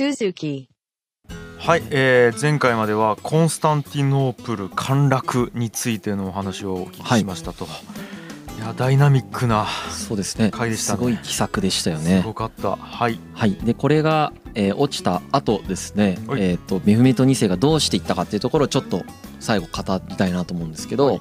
Suzuki. はい、えー前回まではコンスタンティノープル陥落についてのお話をお聞きしましたと、い、やダイナミックなそうですね。回でしたね。すごい奇策でしたよすねごかった。はい。はい。でこれが、えー落ちた後ですね。はい。えっ、とメフメト2世がどうしていったかっていうところをちょっと最後語りたいなと思うんですけど、はい。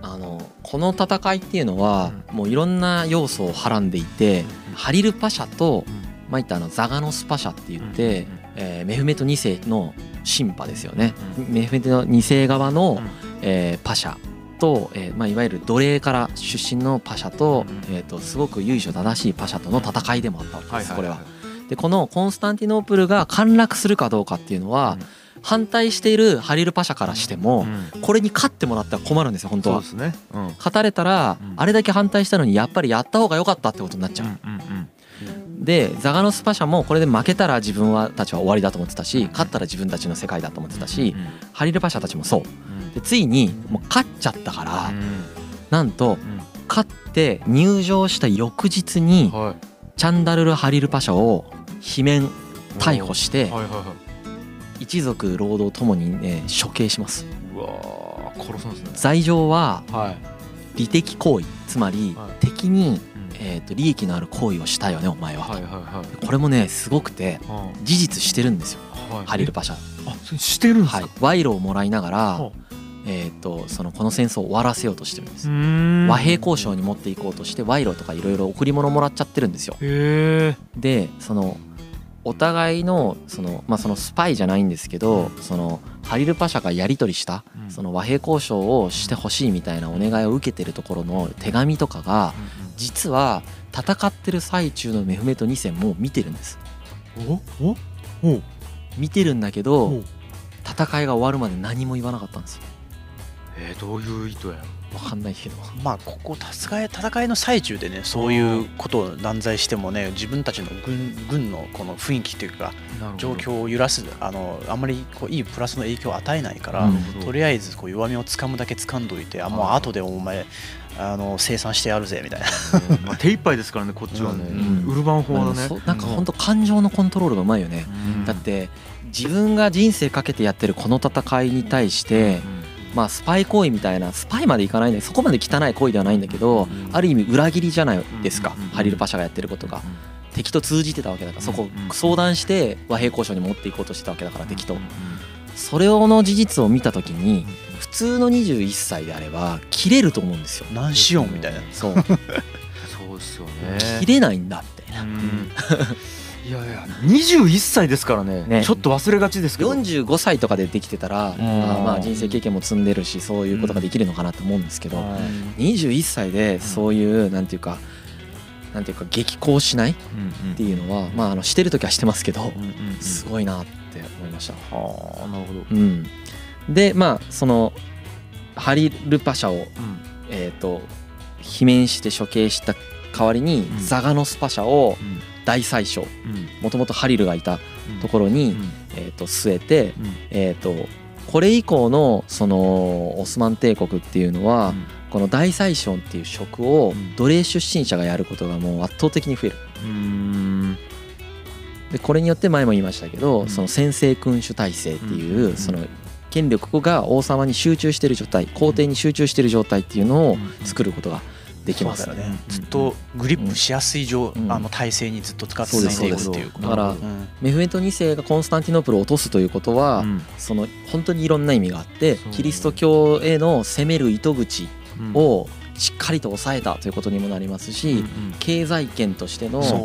あのこの戦いっていうのは、もういろんな要素をはらんでいて、ハリルパシャと、まあ、いったあのザガノスパシャって言って、えーメフメト2世の神派ですよね、メフメト2世側の、えーパシャと、えーまあ、いわゆる奴隷から出身のパシャと,、うんえー、とすごく由緒正しいパシャとの戦いでもあったわけです、これは。いでこのコンスタンティノープルが陥落するかどうかっていうのは、うん。反対しているハリルパシャからしても、うん。これに勝ってもらったら困るんですよ本当は。そうで。すね。うん。勝たれたら、うん。あれだけ反対したのにやっぱりやった方が良かったってことになっちゃう。でザガノスパシャもこれで負けたら自分はたちは終わりだと思ってたし勝ったら自分たちの世界だと思ってたし、うん。ハリルパシャたちもそう。うん。でついにもう勝っちゃったから、うん。なんとうん。勝って入場した翌日にはチャンダルル・ハリルパシャを罷免逮捕していはいはいはい。一族労働ともにね処刑します。うわー殺すんですね。罪状ははい。利的行為。つまりはい。敵に、うんえー、と利益のある行為をしたよねお前はと、はいはいはい。これもねすごくてうん。事実してるんですよ。はい。ハリルパシャ、あそれしてるんですか？はい、賄賂をもらいながらは、えー、とそのこの戦争を終わらせようとしてるんです、ん。和平交渉に持っていこうとして賄賂とかいろいろ贈り物もらっちゃってるんですよ。へえでそのお互いのその,、まあ、そのスパイじゃないんですけどそのハリルパシャがやり取りしたうん。その和平交渉をしてほしいみたいなお願いを受けてるところの手紙とかが実は戦ってる最中のメフメト2世も見てるんです。おおお見てるんだけどお戦いが終わるまで何も言わなかったんですよ。えー、どういう意図やわかんないけど。まあここ戦い戦いの最中でねそういうことを断罪してもね自分たちの軍軍のこの雰囲気というか状況を揺らすあのあんまりこういいプラスの影響を与えないから、うん。とりあえずこう弱みをつかむだけ掴んどいてあもうはい後でお前あの生産してやるぜみたいな。うん。まあ手一杯ですからねこっちはね、うん。ウルバン法まあのねなんか本当感情のコントロールがうまいよね。うん。だって自分が人生かけてやってるこの戦いに対してまあスパイ行為みたいなスパイまでいかないんだけどそこまで汚い行為ではないんだけどうんある意味裏切りじゃないですかうんハリルパシャがやってることが。敵と通じてたわけだからそこうん相談して和平交渉に持っていこうとしてたわけだから敵と。それをの事実を見た時に普通の21歳であれば切れると思うんですよ。何しようみたいな。そう。そうですよね。切れないんだみたいなうん いやいや21歳ですからね。ね。ちょっと忘れがちですけど。45歳とかでできてたら、ん。まあ、まあ人生経験も積んでるしそういうことができるのかなと思うんですけど、はい21歳でそういうなんていうかなんていうか激高しないっていうのは、まあ、あのしてる時はしてますけどうんうんうん。すごいなって思いました。はあなるほど。うん、でまあそのハリルパシャを、うん。えー、と罷免して処刑した代わりに、うん。ザガノスパシャをうん大宰相うん。もともとハリルがいたうん。ところに、うん。えー、と据えて、うん。えー、とこれ以降のそのオスマン帝国っていうのは、この大宰相っていう職をうん。奴隷出身者がやることがもう圧倒的に増える。うん。でこれによって前も言いましたけど、うん。その先制君主体制っていう、うんその権力が王様に集中してる状態皇帝に集中してる状態っていうのを作ることができます。よね。ずっとグリップしやすい状、うん。あの体勢にずっと使っていくっていうこと。だからうん。メフメト2世がコンスタンティノープルを落とすということは、うん。その本当にいろんな意味があってキリスト教への攻める糸口うん。をしっかりと抑えたということにもなりますし、経済圏としてのそ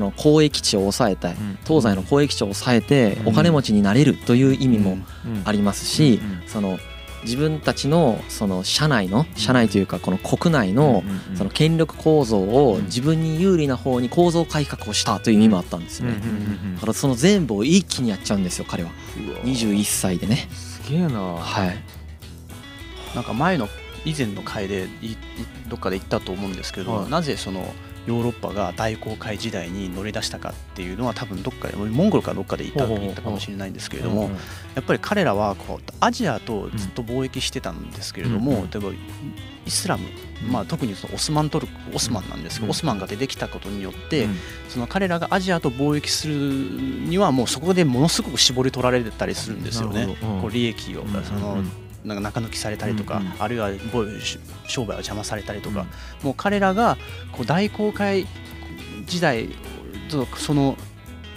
の交易地を抑えたいうん。東西の交易地を抑えてうん。お金持ちになれるという意味もうん。ありますしその自分たちのその社内の社内というかこの国内のその権力構造をうん。自分に有利な方に構造改革をしたという意味もあったんですよね。だからその全部を一気にやっちゃうんですよ彼は。うわ。21歳でね。すげえな。はい。なんか前の以前の回でどっかで言ったと思うんですけど、はい。なぜその、ヨーロッパが大航海時代に乗り出したかっていうのは多分どっかでモンゴルかどっかで言ったほうほうほう言ったかもしれないんですけれどもやっぱり彼らはこうアジアとずっと貿易してたんですけれども、うん例えばイスラム、まあ、特にそのオスマントルクオスマンなんですけど、うん。オスマンが出てきたことによって、その彼らがアジアと貿易するにはもうそこでものすごく絞り取られてたりするんですよね。こう利益を、そのなんか中抜きされたりとか、うんうん。あるいは商売を邪魔されたりとか、もう彼らがこう大航海時代とその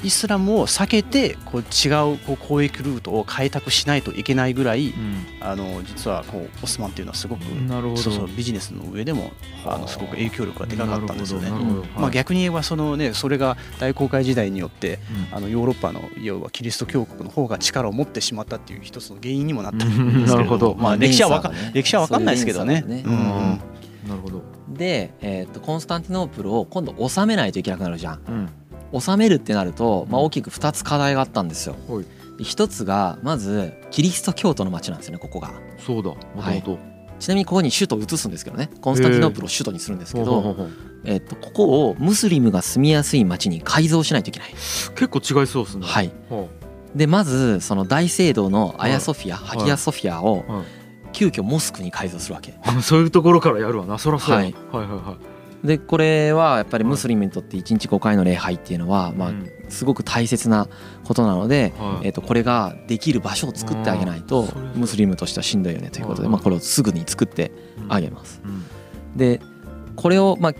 イスラムを避けてこう違うこう交易ルートを開拓しないといけないぐらい、あの実はこうオスマンっていうのはすごくなるほど。そうそうビジネスの上でもあ。のすごく影響力がでかかったんですよね。まあ、逆に言えばその、ね、それが大航海時代によってあのヨーロッパの要はキリスト教国の方が力を持ってしまったっていう一つの原因にもなったんですけれどもなるほど。まあ、歴史はわかね歴史は分かんないですけどね。そうん。うん。なるほど。で、えー、とコンスタンティノープルを今度治めないといけなくなるじゃん。うん治めるってなると、まあ、大きく2つ課題があったんですよ。はい。で一つがまずキリスト教徒の町なんですよねここが。そうだ。もともとちなみにここに首都を移すんですけどね。コンスタンティノープルを首都にするんですけど、えっとここをムスリムが住みやすい町に改造しないといけない。結構違いそうですね。はい、ほでまずその大聖堂のアヤソフィア、い。ハギアソフィアを急遽モスクに改造するわけ。そういうところからやるわな。そらそうや。はい。はいはいはいでこれはやっぱりムスリムにとって1日5回の礼拝っていうのは、まあうん。すごく大切なことなので、はい。えっとこれができる場所を作ってあげないとムスリムとしてはしんどいよねということで、はい。まあ、これをすぐに作ってあげます。うん。でこれをまあ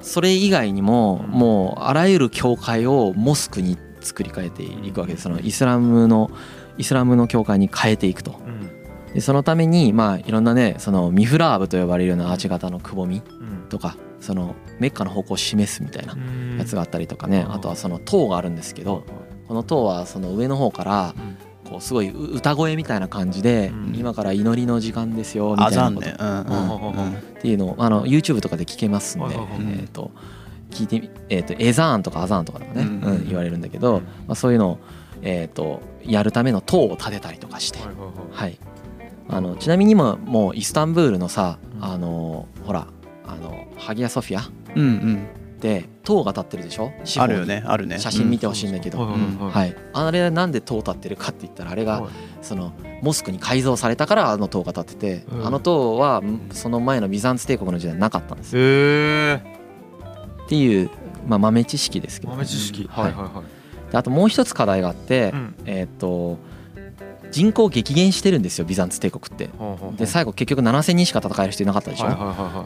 それ以外にもうん。もうあらゆる教会をモスクに作り変えていくわけですそのイスラムのイスラムの教会に変えていくと。うんでそのためにまあいろんなねそのミフラーブと呼ばれるようなアーチ型のくぼみうん。とかそのメッカの方向を示すみたいなうん。やつがあったりとかね。うん。あとはその塔があるんですけどこの塔はその上の方からこうすごい歌声みたいな感じでうん。今から祈りの時間ですよみたアいなこと。っていうのをあの YouTube とかで聞けますんで、えー、と聞いてみ、えー、とエザーンとかアザーンとかでもね、う言われるんだけど、まあ、そういうのを、えー、とやるための塔を建てたりとかして、はい、あのちなみにももうイスタンブールのさうん。あのほらあのハギアソフィアっうんうん。て塔が建ってるでしょ？あるよねあるね。写真見てほしいんだけど、はいあれなんで塔立ってるかって言ったらあれがはい。そのモスクに改造されたからあの塔が建ってて、うん。あの塔はんその前のビザンツ帝国の時代なかったんです。よへえっていう、まあ、豆知識ですけど、豆知識。はい。はいはいあともう一つ課題があって、うん。えーっと人口激減してるんですよビザンツ帝国って。で最後結局7,000人しか戦える人いなかったでしょ、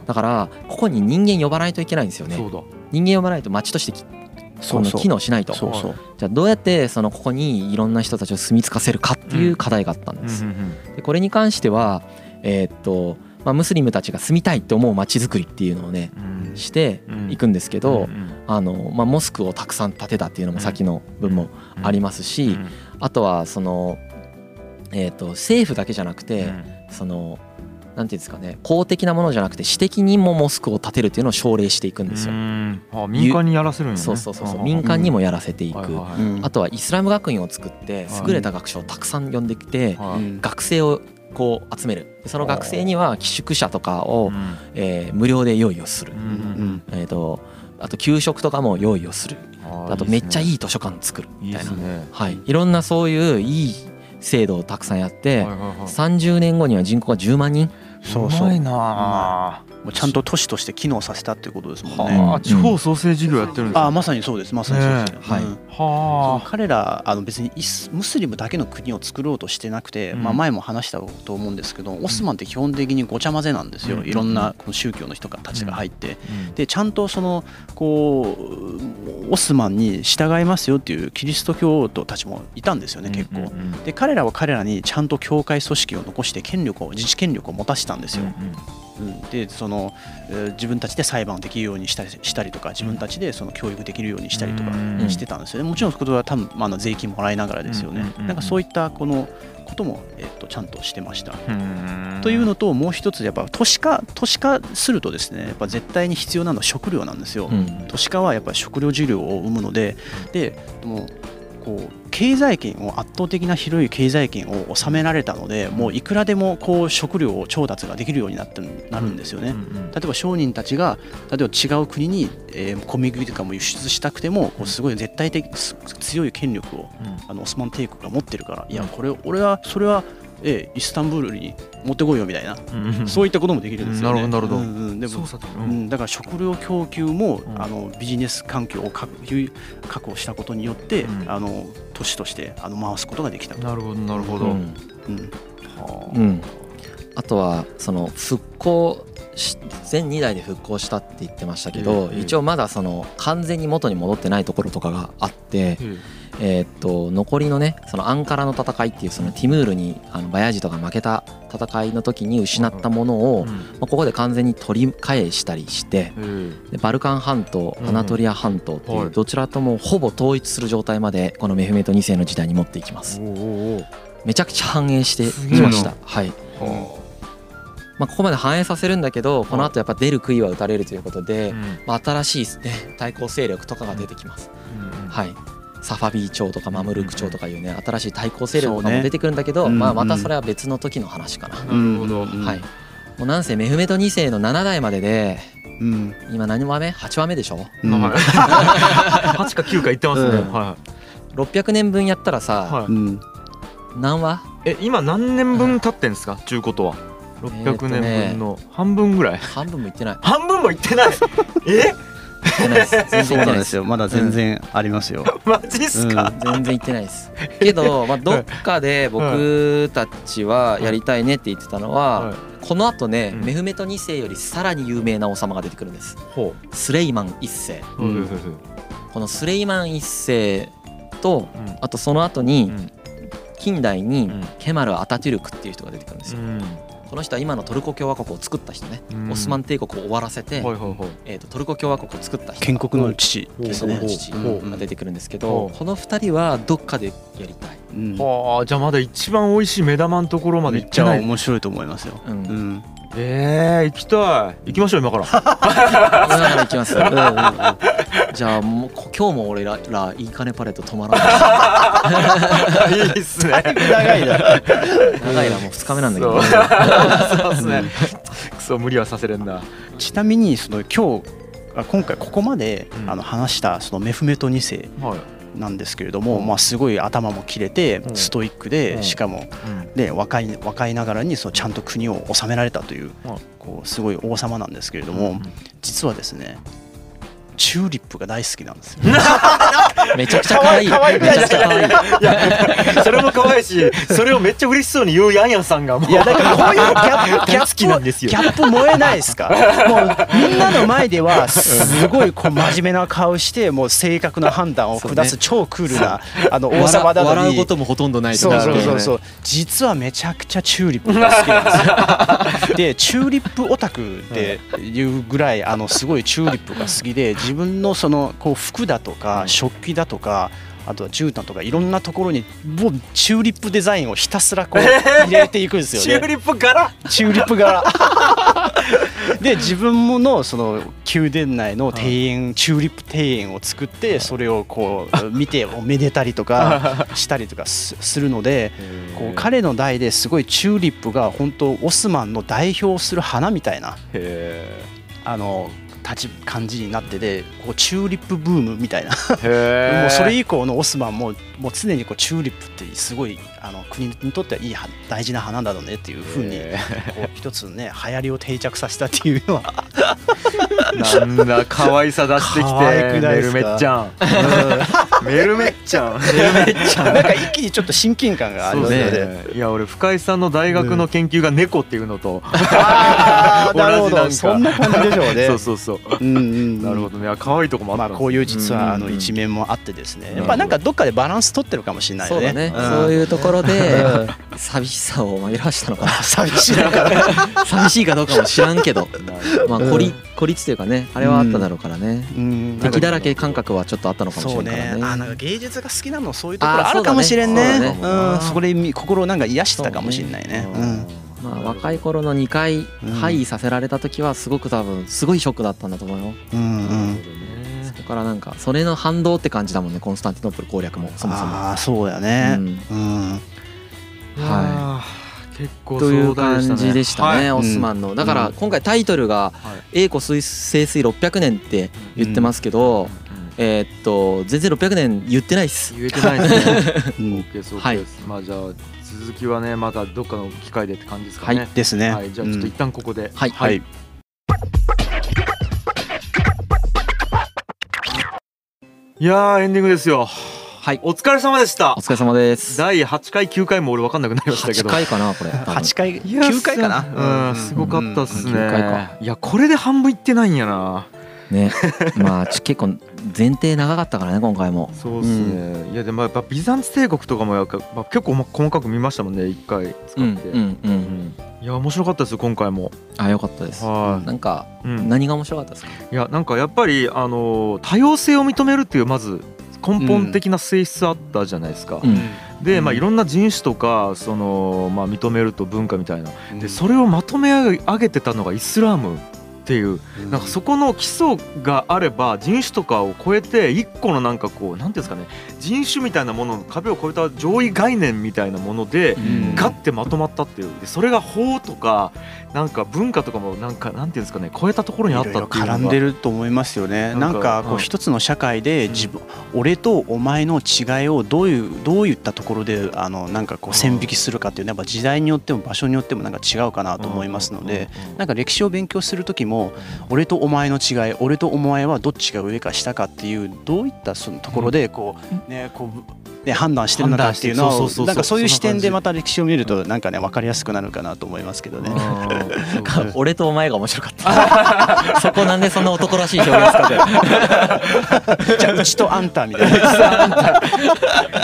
だからここに人間呼ばないといけないんですよね。人間呼ばないと町としてきその機能しないと。そうそう。じゃあどうやってそのここにいろんな人たちを住み着かせるかっていう課題があったんです、でこれに関してはえーっと、まあ、ムスリムたちが住みたいって思う町づくりっていうのをねうん。してうん。いくんですけど、あのまあ、モスクをたくさん建てたっていうのも先の分もありますし、うん。あとはその、えー、と政府だけじゃなくうて、ん。そのなんていうんですかね公的なものじゃなくて私的にもモスクを建てるっていうのを奨励していくんですよ。うん。あ民間にやらせるんやね。そうそうそうそう民間にもやらせていく、あとはイスラム学院を作って優れた学者をたくさん呼んできて、はい。うん学生をこう集める。でその学生には寄宿舎とかを、うん。えー無料で用意をする。う、うんん。えー、とあと給食とかも用意をする。あとめっちゃいい図書館作る。みたいな。ね。はい、いろんなそういういい制度をたくさんやって、はいはいはい。30年後には人口が10万人？そうそう。うまいなもうちゃんと都市として機能させたっていうことですもんあね。はあ地方創生事業やってるんですあかまさにそうです。まさにそうです、ねはい。うん。はあ。彼らあの別にイスムスリムだけの国を作ろうとしてなくて、うん。まあ、前も話したと思うんですけど、オスマンって基本的にごちゃ混ぜなんですよ、うん。いろんなこの宗教の人たちが入って、うん。でちゃんとそのこうオスマンに従いますよっていうキリスト教徒たちもいたんですよね結構。うんうんで彼らは彼らにちゃんと教会組織を残して権力を自治権力を持たせたんですよ。うん。でそのえー自分たちで裁判できるようにしたりしたりとか自分たちでその教育できるようにしたりとかうん。してたんですよね。もちろんそこは多分、まあ、税金もらいながらですよね。なんかそういったこのことも、えっとちゃんとしてました。うん。というのともう一つやっぱ都市化都市化するとですねやっぱ絶対に必要なのは食料なんですよ。うん。都市化はやっぱり食料需要を生むのででもうこう経済圏を圧倒的な広い経済圏を収められたのでもういくらでもこう食料を調達ができるようになってなるんですよね。例えば商人たちが例えば違う国に、えー、小麦とかも輸出したくてもこうすごい絶対的強い権力を、あのオスマン帝国が持ってるからいやこれ俺はそれはえイスタンブールに持ってこいよみたいな、そういったこともできるんですよね。なるほど、うんうん、でも、うん、だから食料供給も、あのビジネス環境を確保したことによって、あの都市としてあの回すことができたなるほどなるほど。うん。うん。あ。とはその復興全2代で復興したって言ってましたけど、一応まだその完全に元に戻ってないところとかがあって、えー、っと残りのねそのアンカラの戦いっていうそのティムールにあのバヤジトが負けた戦いの時に失ったものを、まあ、ここで完全に取り返したりしてでバルカン半島アナトリア半島っていうどちらともほぼ統一する状態までこのメフメト2世の時代に持っていきます。めちゃくちゃ繁栄してきました。はい。まあ、ここまで反映させるんだけどこの後やっぱ出る杭は打たれるということで、まあ、新しい、ね、対抗勢力とかが出てきます。はいサファビー朝とかマムルク朝とかいうね新しい対抗勢力とかも出てくるんだけど、まあ、またそれは別の時の話かな。なるほど、はい。もうなんせメフメト2世の7代までで、うん、今何話目 ?8 話目でしょ、うん、8か9か言ってますね、うん。はい、600年分やったらさ、はい、何話？え今何年分経ってんですか？中古とは。600年分の半分ぐらい、半分もいってない。半分もいってない。え？そうなんです。よ。まだ全然ありますよ、マジっすか、全然行ってないです。けど、まあ、どっかで僕たちはやりたいねって言ってたのは、このあとね、メフメト2世よりさらに有名な王様が出てくるんです。スレイマン1世、このスレイマン1世と、あとその後に、近代にケマル・アタテュルクっていう人が出てくるんですよ、この人は今のトルコ共和国を作った人ね、オスマン帝国を終わらせて、えー、とトルコ共和国を作った人。建国の父。建国の父が出てくるんですけど、この2人はどっかでやりたい、はあじゃあまだ一番美味しい目玉のところまで行ってない。面白いと思いますよ、うんえー、行きたい。行きましょう今から。今から行きます、うんうんうん、じゃあもう今日も俺ららいい金パレット止まらない。いいっすね。長いな。長いなもう2日目なんだけど、そう。っすね。クソ無理はさせれんな。ちなみにその今日今回ここまで、あの話したそのメフメト2世、はいなんですけれども、まあ、すごい頭も切れてストイックで、しかも、で若い若いながらにそのちゃんと国を治められたという,、こうすごい王様なんですけれども、実はですねチューリップが大好きなんですよ。めちゃくちゃ可愛い。可愛いめちゃくちゃ可愛い。それも可愛いし、それをめっちゃ嬉しそうに言うヤンヤンさんがもう。いや、だからこういうギャップ、ギャップなんですよ。ギャップ燃えないですか？もうみんなの前ではすごいこう真面目な顔してもう正確な判断を下す超クールなあの王様だのに。笑うこともほとんどない。そうそうそうそう。実はめちゃくちゃチューリップが好きなんですよ。で、チューリップオタクっていうぐらいあのすごいチューリップが好きで。自分のそのこう服だとか食器だとかあとは絨毯とかいろんなところにもうチューリップデザインをひたすらこう入れていくんですよね。チューリップ柄？チューリップ柄。で自分ものその宮殿内の庭園チューリップ庭園を作ってそれをこう見てめでたりとか したりとかするのでこう彼の代ですごいチューリップが本当オスマンの代表する花みたいなあの立ち感じになっててこうチューリップブームみたいな。もうそれ以降のオスマンももう常にこうチューリップってすごいあの国にとってはいい大事な花だろうねっていうふうにこう一つね流行りを定着させたっていうのは。なんだ可愛さ出してきてメルメッちゃん、メルメッちゃんメルメッちゃんなんか一気にちょっと親近感があるので、ね、いや俺深井さんの大学の研究が猫っていうのと、ああなるほど。そんな感じでしょうね。そうそうそう。うんうんなるほどね。可愛いとこもあった、まあ、こういう実はあの一面もあってですね。やっぱなんかどっかでバランス取ってるかもしれないね。そうね、そういうところで 寂しさを紛らわしたのかな。寂しいか寂しいかどうかも知らんけど。まあ孤立孤立というかねあれはあっただろうからね、敵だらけ感覚はちょっとあったのかもしれないからね。あなんか芸術が好きなのそういうところあるかもしれんね。ね。うん。そこで心なんか癒してたかもしれないね。まあ、若い頃の2回廃位させられた時はすごく多分すごいショックだったんだと思うよ。うんうん、そこかからなんかそれの反動って感じだもんねコンスタンティノープル攻略もそもそも。ああそうやね。うん。うん。はい結構という感じでしたね、はい。オスマンの。だから今回タイトルがはい「栄枯水清水600年」って言ってますけど、うん。えーっと全然600年言ってないっす。言えてないですね。うん。OK です。はい。OK ですまあじゃあ続きはねまたどっかの機会でって感じですかね。ですね。はい。じゃあちょっと一旦ここで。はい、はい。いやーエンディングですよはいお疲れ様でした。お疲れ様です。第8回9回も俺分かんなくなりましたけ8ど回かなこれ。多分。8回。いや9回かなうんすごかったっすね。うん9回か。いやこれで半分いってないんやな。ね。まあち結構前提長かったからね今回も。そうっすね、いやでもやっぱビザンツ帝国とかもやっぱ、まあ、結構細かく見ましたもんね一回使うんって、うん。うん。いや面白かったですよ今回も。あよかったです。はなんかい、うん、何が面白かったですか？いやなんかやっぱりあの多様性を認めるっていうまず根本的な性質あったじゃないですか、うん。で、まあ、うんいろんな人種とかその、まあ、認めると文化みたいな。うん。でそれをまとめ上げてたのがイスラムっていううん。なんかそこの基礎があれば人種とかを超えて一個のなんかこうなんていうんですかね人種みたいなものの壁を越えた上位概念みたいなものでうん。ガッてまとまったっていう。でそれが法とかなんか文化とかもなんかなんていうんですかね超えたところにあったっていう絡んでると思いますよね。ななんんかこかううん。一つの社会で自分、俺とお前の違いをどういうどういったところであのなんかこう線引きするかっていうのはやっぱ時代によっても場所によってもなんか違うかなと思いますので、なんか歴史を勉強する時も俺とお前の違い、俺とお前はどっちが上か下かっていうどういったそのところでこうねこうね判断してるのかっていうのをなんかそういう視点でまた歴史を見るとなんかね分かりやすくなるかなと思いますけどね。うん。俺とお前が面白かった。そこなんでそんな男らしい表現使ってるじ ゃあうちとあんたみたいな。い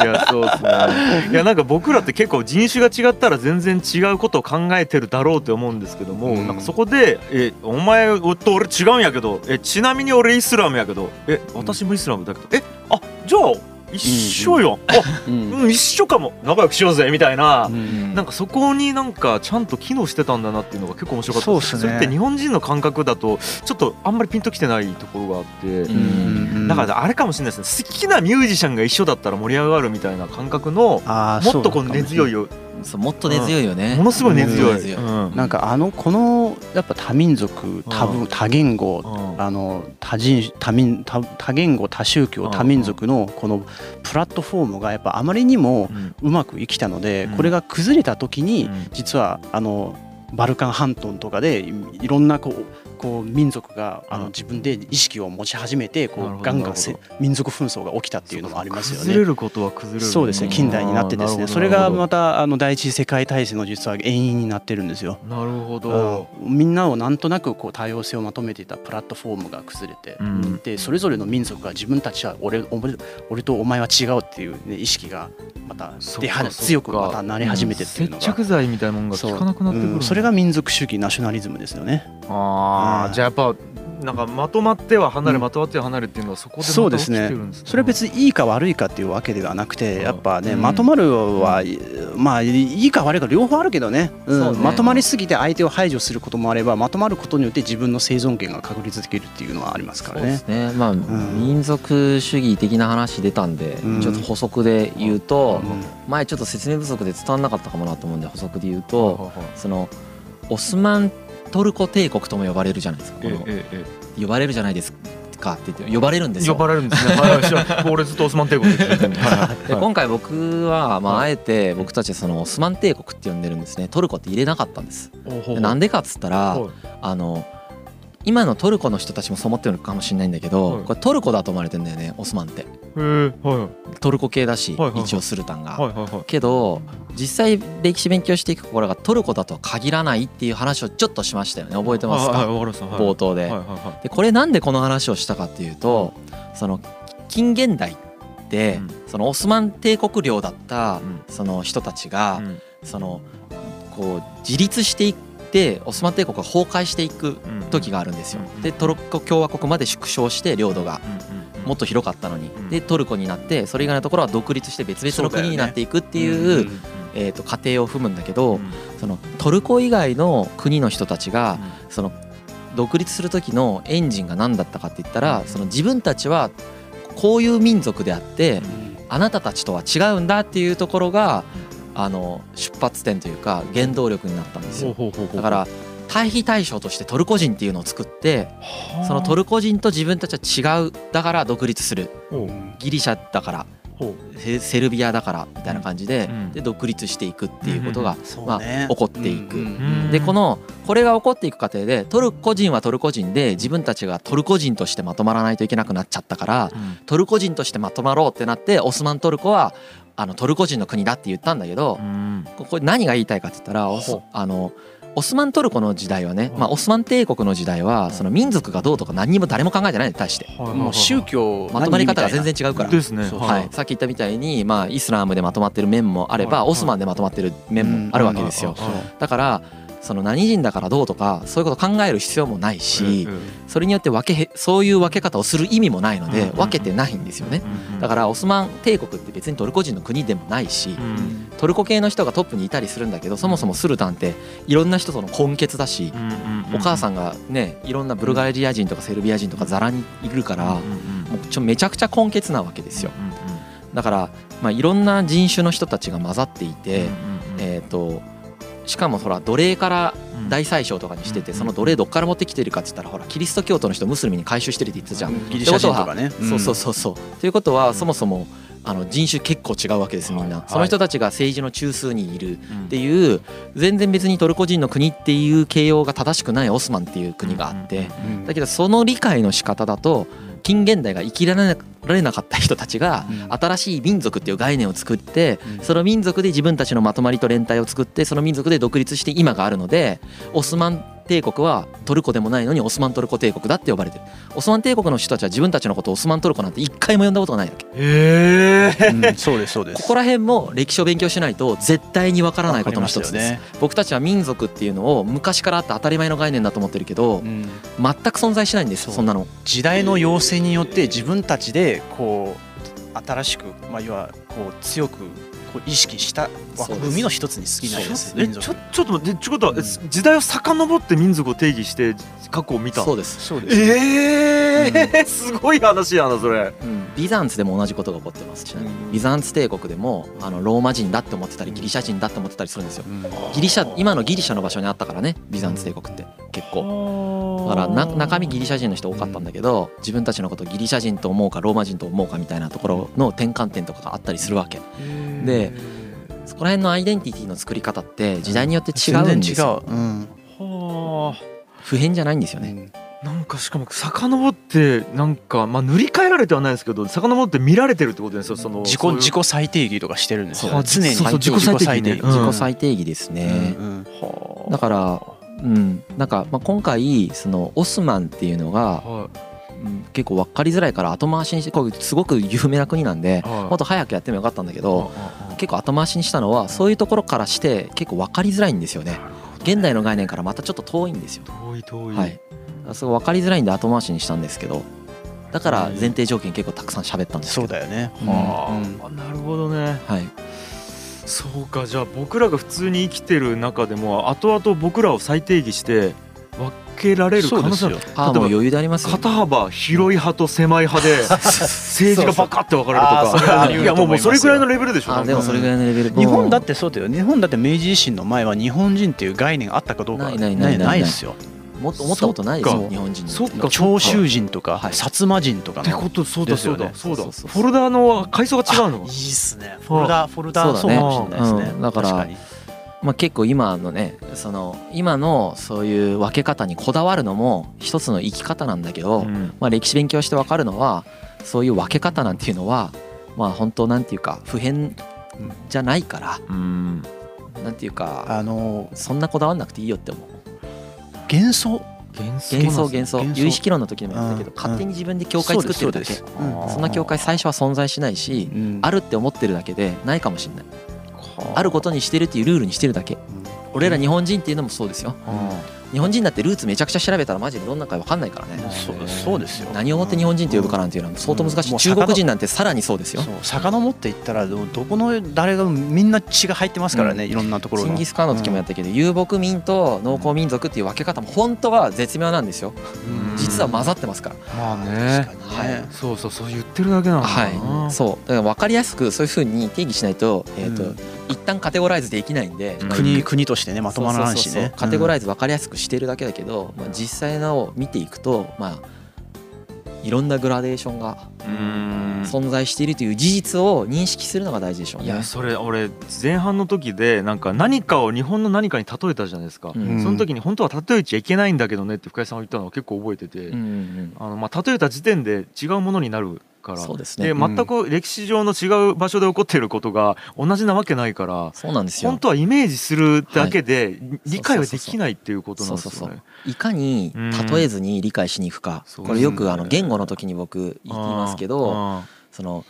やそうですね。いやなんか僕らって結構人種が違ったら全然違うことを考えてるだろうって思うんですけども、うん。なんかそこで「えお前と俺違うんやけどえちなみに俺イスラムやけどえ私もイスラムだけどえあじゃあ一緒よ、あうん。うん一緒かも。仲良くしようぜみたいな、うん。なんかそこになんかちゃんと機能してたんだなっていうのが結構面白かった。そうっすね。れって日本人の感覚だとちょっとあんまりピンときてないところがあって、うんだからあれかもしれないですね。好きなミュージシャンが一緒だったら盛り上がるみたいな感覚のもっとこう根強いよそうもっと根強いよね。ものすごい根強い、根強い。うん。なんかあのこのやっぱ多民族多うん。分多言語うん。あの多人多民多多言語多宗教うん。多民族のこのプラットフォームがやっぱあまりにもうまく生きたのでうん。これが崩れた時にうん。実はあのバルカン半島とかでいいろんなこうこう民族があうん。の自分で意識を持ち始めてこうガンガン民族紛争が起きたっていうのもありますよ崩れね。ることは崩れる。そうですね近代になってですね。それがまたあの第一次世界大戦の実は原因になってるんですよ。なるほど、うんみんなをなんとなくこう多様性をまとめていたプラットフォームが崩れて、うん。でそれぞれの民族が自分たちは俺俺俺とお前は違うっていう、ね、意識がまた出強くまたなり始めてっていうのが、接着剤みたいなものが効かなくなってくるう。ん。それが民族主義ナショナリズムですよね。ああうんじゃあやっぱなんかまとまっては離れ、うん。まとまっては離れっていうのはそこでそうですね。それは別にいいか悪いかっていうわけではなくてやっぱね、うん。まとまるは、まあいいか悪いか両方あるけどね,、うん。そうね。まとまりすぎて相手を排除することもあればまとまることによって自分の生存権が確立できるっていうのはありますからね。そうで。すね。まあ、民族主義的な話出たんで、うん。ちょっと補足で言うと、うん。前ちょっと説明不足で伝わんなかったかもなと思うんで補足で言うと、そのオスマントルコ帝国とも呼ばれるじゃないですか、このえええ呼ばれるじゃないですかって言って呼ばれるんですえよ。呼ばれるんですね。はい俺ずっとオスマン帝国ではいはい。で今回僕は、まあ、はい。あえて僕たちはそのオスマン帝国って呼んでるんですね。トルコって入れなかったんです。なんでかっつったらはい。あの今のトルコの人たちもそう思ってるのかもしれないんだけど、はい。これトルコだと思われてんだよねオスマンって。はいトルコ系だし、はいはいはい。一応スルタンが、はいはいはい。けど実際歴史勉強していくところがトルコだとは限らないっていう話をちょっとしましたよね。覚えてますか、はいはい。冒頭で,、でこれなんでこの話をしたかっていうとその近現代って、うん。そのオスマン帝国領だったうん。その人たちが、うん。そのこう自立していってオスマン帝国が崩壊していく時があるんですよ。うん。でトルコ共和国まで縮小して領土がもっと広かったのに、ん。でトルコになってそれ以外のところは独立して別々の国になっていくっていううんえー、と過程を踏むんだけど、うん。そのトルコ以外の国の人たちが、その独立する時のエンジンが何だったかって言ったらその自分たちはこういう民族であってあなたたちとは違うんだっていうところがあの出発点というか原動力になったんですよ。だから対比対象としてトルコ人っていうのを作ってそのトルコ人と自分たちは違うだから独立する。ギリシャだからセセルビアだからみたいな感じで,、うん。で独立していくっていうことが、まあね。起こっていく。でこのこれが起こっていく過程でトルコ人はトルコ人で自分たちがトルコ人としてまとまらないといけなくなっちゃったからトルコ人としてまとまろうってなってオスマントルコはあのトルコ人の国だって言ったんだけどここれ何が言いたいかって言ったらあのオスマントルコの時代はね、まあ、オスマン帝国の時代はその民族がどうとか何にも誰も考えてないに対して。もう宗教まとまり方が全然違うから。ですね。はい、さっき言ったみたいに、まあ、イスラームでまとまってる面もあれば、はいオスマンでまとまってる面もあるわけですよ。うんうんうん。だからその何人だからどうとかそういうこと考える必要もないし、それによって分けへそういう分け方をする意味もないので分けてないんですよね。だからオスマン帝国って別にトルコ人の国でもないしトルコ系の人がトップにいたりするんだけどそもそもスルタンっていろんな人との根血だしお母さんんがねいろんなブルガリア人とかセルビア人とかザラにいるからもうちょめちゃくちゃ根血なわけですよ。だからまあいろんな人種の人たちが混ざっていてえーとしかもほら奴隷から大宰相とかにしててうん。その奴隷どっから持ってきてるかって言ったらほらキリスト教徒の人ムスリムに回収してるって言ってたじゃん。ギリシャ人とかねそうそうそうそう。ということはそもそもあの人種結構違うわけですみんな。その人たちが政治の中枢にいるっていう全然別にトルコ人の国っていう形容が正しくないオスマンっていう国があってうん。だけどその理解の仕方だと近現代が生きられなかった人たちがうん。新しい民族っていう概念を作ってうん。その民族で自分たちのまとまりと連帯を作ってその民族で独立して今があるのでオスマン帝国はトルコでもないのにオスマントルコ帝国だって呼ばれてる。オスマン帝国の人たちは自分たちのことをオスマントルコなんて一回も呼んだことがないわけ。へえうんそうですそうです。ここら辺も歴史を勉強しないと絶対にわからないことの一つです。ね。僕たちは民族っていうのを昔からあって当たり前の概念だと思ってるけどうん。全く存在しないんですそんなの。時代の要請によって自分たちでこう新しくまあ要はこう強くこう意識した枠組みの一つに過ぎないですえちょちょっと待ってちょっと待って時代を遡って民族を定義して過去を見た。そうです。そうです。ええすごい話やなそれ。うん。ビザンツでも同じことが起こってます。ちなみに。うん。ビザンツ帝国でもあのローマ人だって思ってたりギリシャ人だって思ってたりするんですよ。うん。ギリシャ今のギリシャの場所にあったからねビザンツ帝国って。結構。だからな中身ギリシャ人の人多かったんだけど自分たちのことをギリシャ人と思うかローマ人と思うかみたいなところの転換点とかがあったりするわけ。でそこら辺のアイデンティティの作り方って時代によって違うんです。よ全然違う。うん。は普遍じゃないんですよね。うん。あなんかしかも遡ってなんかまあ塗り替えられてはないですけど遡って見られてるってことですよその自己自己最定義とかしてるんですよそう常にそうそう自己最定義ねうん。自己最定義ですね。うんうん。はあ。だからうん。なんかまあ今回そのオスマンっていうのがはうん結構分かりづらいから後回しにしてこれすごく有名な国なんでいはい。もっと早くやってもよかったんだけどあ結構後回しにしたのはそういうところからして結構分かりづらいんですよね。現代の概念からまたちょっと遠いんですよ。遠い遠い。はい。すごい分かりづらいんで後回しにしたんですけどだから前提条件結構たくさん喋ったんですけど。そうだよね。はうん。あなるほどね。はいそうかじゃあ僕らが普通に生きてる中でも後々僕らを再定義して分けられる可能性ああもう余裕でありますよ。肩幅広い派と狭い派で 政治がバカって分かれるとか。いやもうそれぐらいのレベルでしょあでもそれぐらいのレベル。日本だってそうだよ。日本だって明治維新の前は日本人っていう概念あったかどうかないないないないないですよもっと思ったことないですよ日本人そっか長州人とかはい。薩摩人とかの。ってことそうだそうだ。ですそうだ。フォルダの階層が違うの？いいっすね。フォルダフォルダそうだね。そうん。だからまあ、結構今のねその今のそういう分け方にこだわるのも一つの生き方なんだけど、うん。まあ、歴史勉強して分かるのはそういう分け方なんていうのはまあ本当なんていうか普遍じゃないからうん。なんていうかあのそんなこだわんなくていいよって思う幻想？幻想。幻想幻想。幻想。有意識論の時にも言ったけどうん。勝手に自分で教会作ってるだけ。そん。そんな教会最初は存在しないしうん。あるって思ってるだけでないかもしれない。はあ。ることにしてるっていうルールにしてるだけ。うん。俺ら日本人っていうのもそうですよ。あ日本人だってルーツめちゃくちゃ調べたらマジでどんなか分かんないからね。そうですよ。何をもって日本人と呼ぶかなんていうのは相当難しい。中国人なんてさらにそうですよ。そう遡っていったらどどこの誰がみんな血が入ってますからね、いろんなところのチンギス・カーンの時もやったけ？ど遊牧民と農耕民族っていう分け方も本当は絶妙なんですよ。うん。実は混ざってますから。まあね。確かにね、そうそうそう言ってるだけなんだな。はい。そう。だから分かりやすくそういうふうに定義しないとえっとうん。一旦カテゴライズできないんで。うん国国としてねまとまらないしね。カテゴライイズ分かりやすくしてるだけだけど、まあ、実際のを見ていくとまあいろんなグラデーションがうん。存在しているという事実を認識するのが大事でしょうね。いやそれ俺前半の時でなんか何かを日本の何かに例えたじゃないですか、うん。その時に本当は例えちゃいけないんだけどねって深井さんが言ったのを結構覚えてて、うんうん。あのまあ例えた時点で違うものになるから。そうですね。で全く歴史上の違う場所で起こっていることが同じなわけないからそうなんですよ。本当はイメージするだけでい。理解はできないっていうことなんですよね。いかに例えずに理解しに行くか、これよくうんあの言語の時に僕言いますけど、あその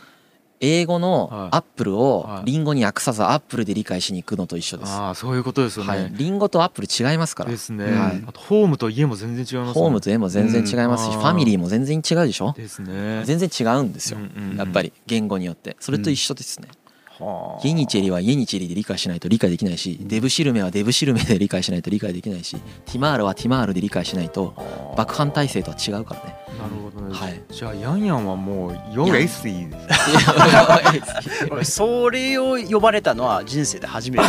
英語のはいアップルをはいリンゴに訳さずアップルで理解しに行くのと一緒ーです。あーそういうことですよね。はい、リンゴとアップル違いますから。ですね、はいあとホームと家も全然違いますねホームと絵も全然違いますし、うんファミリーも全然違うでしょ？ですね。全然違うんですよ。うんうんうんやっぱり言語によってそれと一緒ですね。はあイエニチェリはイエニチェリで理解しないと理解できないし、デブシルメはデブシルメで理解しないと理解できないし、ティマールはティマールで理解しないと爆反体制とは違うからね。なるほどね。はい。じゃあヤンヤンはもうヨヤンーエスイです。それを呼ばれたのは人生で初めて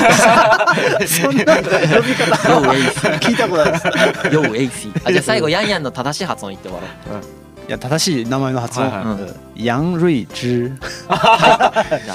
です。そんな呼び方。ヨー。エイシ聞いたことないですヨーエイシー。あじゃあ最後ヤンヤンの正しい発音言って終わろう。いや正しい名前の発音、はいヤン・ルイ・ジ ュじゃあ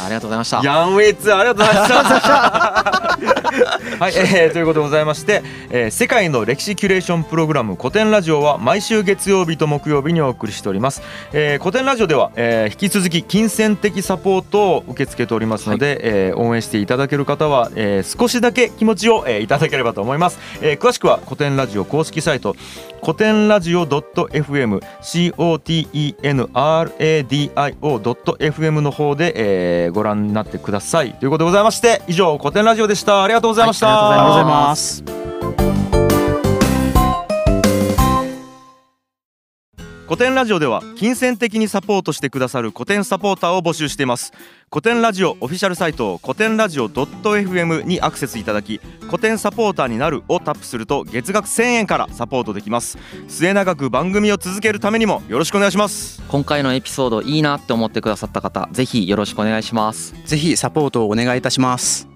ありがとうございました。ヤンウェイツありがとうございました。はい、えーということでございまして、えー世界の歴史キュレーションプログラム古典ラジオは毎週月曜日と木曜日にお送りしております。えー古典ラジオでは、えー引き続き金銭的サポートを受け付けておりますので、えー応援していただける方は、えー少しだけ気持ちを、えーいただければと思います。えー詳しくは古典ラジオ公式サイト古典ラジオ .fm cotenradio.fm の方で、えーご覧になってくださいということでございまして以上古典ラジオでしたありがとうございました、はいありがとうございます。ます古典ラジオでは金銭的にサポートしてくださる古典サポーターを募集しています。古典ラジオオフィシャルサイト古典ラジオ .fm にアクセスいただき古典サポーターになるをタップすると月額1000円からサポートできます。末永く番組を続けるためにもよろしくお願いします。今回のエピソードいいなって思ってくださった方、ぜひよろしくお願いします。ぜひサポートをお願いいたします